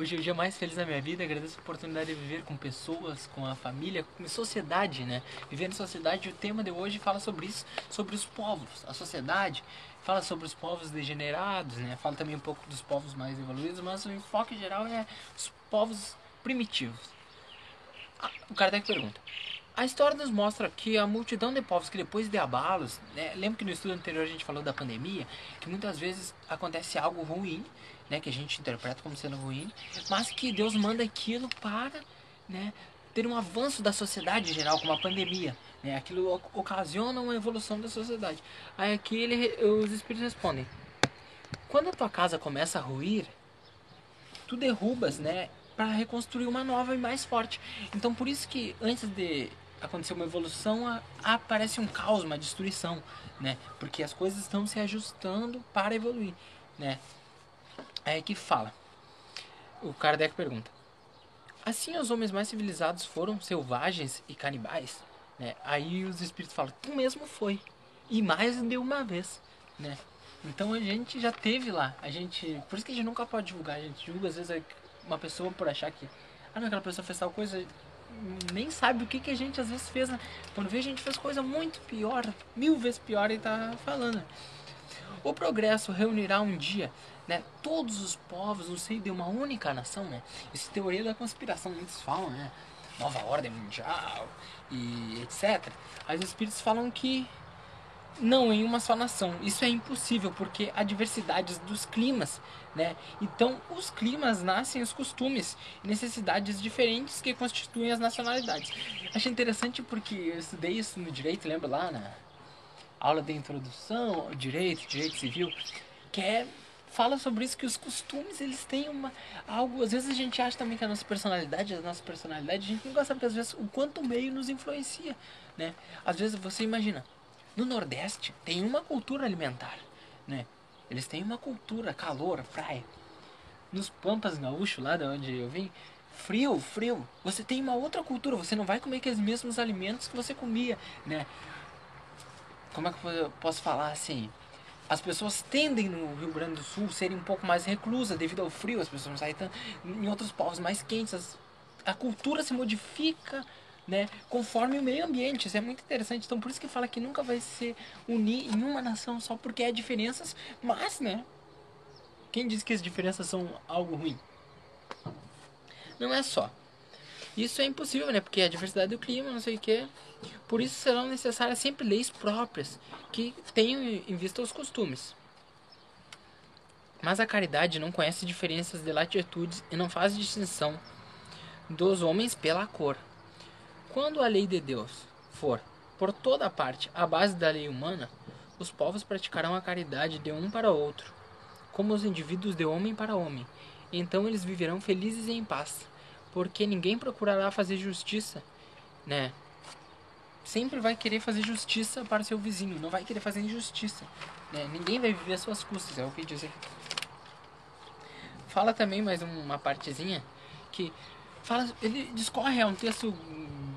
Hoje é o dia mais feliz da minha vida, agradeço a oportunidade de viver com pessoas, com a família, com a sociedade, né? Viver em sociedade, o tema de hoje fala sobre isso, sobre os povos, a sociedade, fala sobre os povos degenerados, né? Fala também um pouco dos povos mais evoluídos, mas o enfoque geral é os povos primitivos. Ah, o Kardec pergunta: a história nos mostra que a multidão de povos que depois de abalos, né, lembra que no estudo anterior a gente falou da pandemia, que muitas vezes acontece algo ruim, né, que a gente interpreta como sendo ruim, mas que Deus manda aquilo para, né, ter um avanço da sociedade em geral, como a pandemia, né, aquilo ocasiona uma evolução da sociedade. Aí aqui ele, os espíritos respondem: quando a tua casa começa a ruir, tu derrubas, né, para reconstruir uma nova e mais forte. Então por isso que antes de acontecer uma evolução, aparece um caos, uma destruição, né? Porque as coisas estão se ajustando para evoluir, né? É que fala. O Kardec pergunta: Assim os homens mais civilizados foram selvagens e canibais? Né? Aí os espíritos falam: Tu mesmo foi. E mais de uma vez, né? Então a gente já teve lá. A gente, por isso que a gente nunca pode divulgar. A gente divulga às vezes uma pessoa por achar que ah, não, aquela pessoa fez tal coisa, nem sabe o que, que a gente às vezes fez. Né? Quando vê, a gente fez coisa muito pior, mil vezes pior, e tá falando. O progresso reunirá um dia né, todos os povos no seio de uma única nação. Né? Isso é teoria da conspiração, muitos falam, né? Nova ordem mundial e etc. Aí os espíritos falam que não em uma só nação. Isso é impossível porque há diversidades dos climas, né? Então, os climas nascem os costumes e necessidades diferentes que constituem as nacionalidades. Achei interessante porque eu estudei isso no direito, lembra lá na aula de introdução ao direito, direito civil, que é fala sobre isso que os costumes eles têm uma algo às vezes a gente acha também que a nossa personalidade a nossa personalidade a gente nunca sabe que às vezes o quanto o meio nos influencia né às vezes você imagina no Nordeste tem uma cultura alimentar, né? Eles têm uma cultura, calor, praia. Nos Pampas Gaúchos, lá de onde eu vim, frio, frio. Você tem uma outra cultura, você não vai comer aqueles mesmos alimentos que você comia, né? Como é que eu posso falar assim? As pessoas tendem no Rio Grande do Sul serem um pouco mais reclusas devido ao frio, as pessoas não saem tanto. Em outros povos mais quentes, a cultura se modifica né, conforme o meio ambiente. Isso é muito interessante. Então, por isso que fala que nunca vai se unir em uma nação só porque há diferenças, mas, né, quem diz que as diferenças são algo ruim? Não é só. Isso é impossível, né? Porque a diversidade do clima, não sei o que. Por isso serão necessárias sempre leis próprias que tenham em vista os costumes. Mas a caridade não conhece diferenças de latitudes e não faz distinção dos homens pela cor. Quando a lei de Deus for, por toda parte, a base da lei humana, os povos praticarão a caridade de um para outro, como os indivíduos de homem para homem. Então eles viverão felizes e em paz, porque ninguém procurará fazer justiça, né? Sempre vai querer fazer justiça para seu vizinho, não vai querer fazer injustiça. Né? Ninguém vai viver às suas custas, é o que diz aqui. Fala também mais uma partezinha que fala, ele discorre, é um texto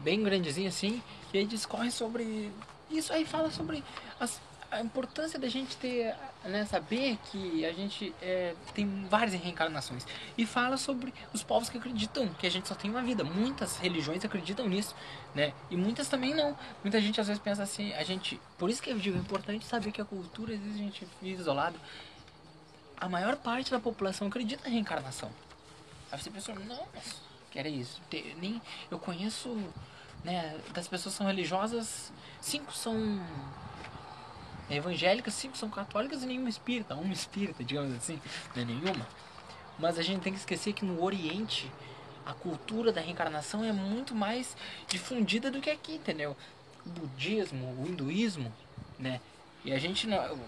bem grandezinho assim, e aí discorre sobre isso aí fala sobre as, a importância da gente ter, né, saber que a gente é, tem várias reencarnações e fala sobre os povos que acreditam que a gente só tem uma vida. Muitas religiões acreditam nisso, né? E muitas também não. Muita gente às vezes pensa assim, a gente, por isso que eu digo, é importante saber que a cultura às vezes a gente vive isolado. A maior parte da população acredita na reencarnação. Aí você pensa, não, mas era isso. Nem eu conheço né, das pessoas que são religiosas, cinco são evangélicas, cinco são católicas e nenhuma espírita, uma espírita, digamos assim, não é nenhuma. Mas a gente tem que esquecer que no Oriente a cultura da reencarnação é muito mais difundida do que aqui, entendeu? O budismo, o hinduísmo, né? E a gente não,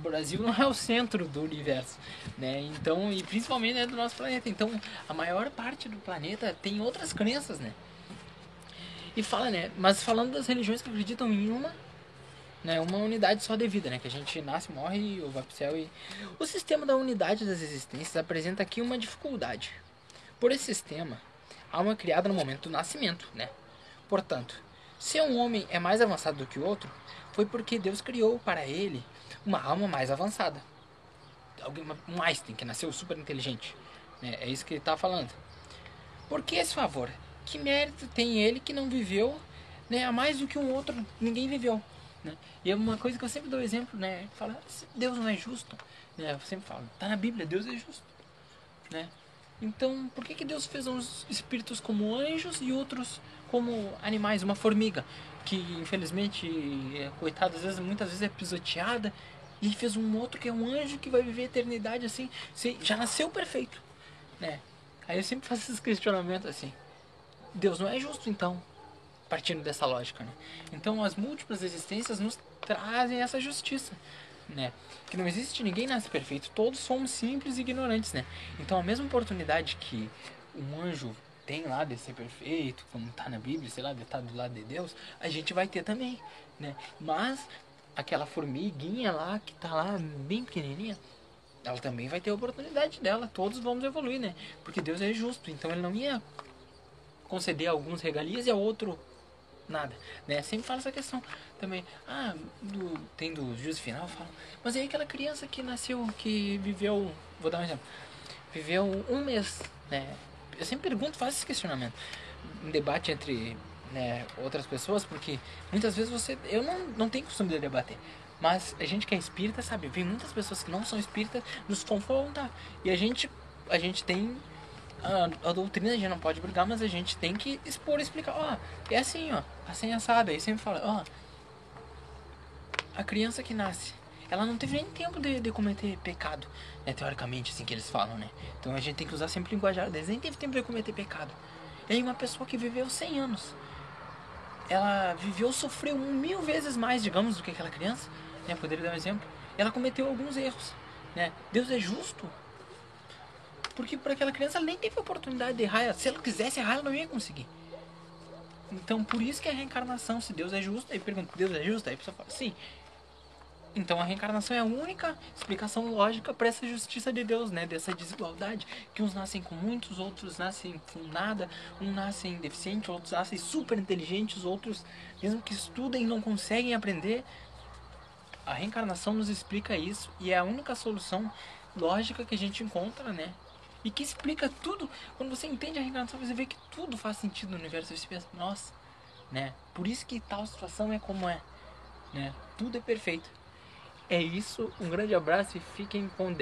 o Brasil não é o centro do universo, né? Então, e principalmente é do nosso planeta. Então, a maior parte do planeta tem outras crenças, né? E fala, né? Mas falando das religiões que acreditam em uma, né, uma unidade só de vida, né? Que a gente nasce, morre ou vai pro céu e o sistema da unidade das existências apresenta aqui uma dificuldade. Por esse sistema, há uma criada no momento do nascimento, né? Portanto, se um homem é mais avançado do que o outro, foi porque Deus criou para ele uma alma mais avançada. Alguém, um Einstein que nasceu super inteligente. Né? É isso que ele está falando. Por que esse favor? Que mérito tem ele que não viveu né, a mais do que um outro? Ninguém viveu. Né? E é uma coisa que eu sempre dou exemplo, né? Fala, Deus não é justo. Né? Eu sempre falo, tá na Bíblia, Deus é justo. Né? Então, por que, que Deus fez uns espíritos como anjos e outros como animais? Uma formiga, que infelizmente, é, coitada, às vezes, muitas vezes é pisoteada, e fez um outro que é um anjo que vai viver a eternidade assim, já nasceu perfeito. Né? Aí eu sempre faço esses questionamentos assim: Deus não é justo então? Partindo dessa lógica, né? Então as múltiplas existências nos trazem essa justiça né? Que não existe ninguém nasce perfeito, todos somos simples e ignorantes, né? Então a mesma oportunidade que um anjo tem lá de ser perfeito, como está na Bíblia, sei lá, de estar do lado de Deus, a gente vai ter também, né? Mas aquela formiguinha lá que está lá bem pequenininha, ela também vai ter a oportunidade dela, todos vamos evoluir, né? Porque Deus é justo, então ele não ia conceder alguns regalias e a outro nada, né? Sempre fala essa questão também. Ah, do, tem do juízo final, fala. Mas aí aquela criança que nasceu, que viveu, vou dar um exemplo, viveu um mês, né? Eu sempre pergunto, faço esse questionamento. Um debate entre né, outras pessoas, porque muitas vezes você. Eu não, não tenho costume de debater. Mas a gente que é espírita, sabe? Vem muitas pessoas que não são espíritas nos confrontar. E a gente, a gente tem a, a, doutrina a gente não pode brigar, mas a gente tem que expor, explicar, ó, é assim, ó, assim assado. Aí sempre fala, ó, a criança que nasce, ela não teve nem tempo de, de cometer pecado, né, teoricamente, assim que eles falam, né. Então a gente tem que usar sempre linguajar deles, nem teve tempo de cometer pecado. E aí uma pessoa que viveu 100 anos, ela viveu, sofreu mil vezes mais, digamos, do que aquela criança, né, poderia dar um exemplo. Ela cometeu alguns erros, né. Deus é justo, porque para aquela criança ela nem teve oportunidade de errar. Se ela quisesse errar, ela não ia conseguir. Então, por isso que a reencarnação, se Deus é justo, aí pergunta, Deus é justo? Aí a pessoa fala, sim. Então a reencarnação é a única explicação lógica para essa justiça de Deus, né? Dessa desigualdade. Que uns nascem com muitos, outros nascem com nada, um nascem deficiente, outros nascem super inteligentes, outros, mesmo que estudem, não conseguem aprender. A reencarnação nos explica isso e é a única solução lógica que a gente encontra, né? E que explica tudo. Quando você entende a reencarnação, você vê que tudo faz sentido no universo. Você pensa, nossa, né? Por isso que tal situação é como é, né? Tudo é perfeito. É isso, um grande abraço e fiquem com Deus.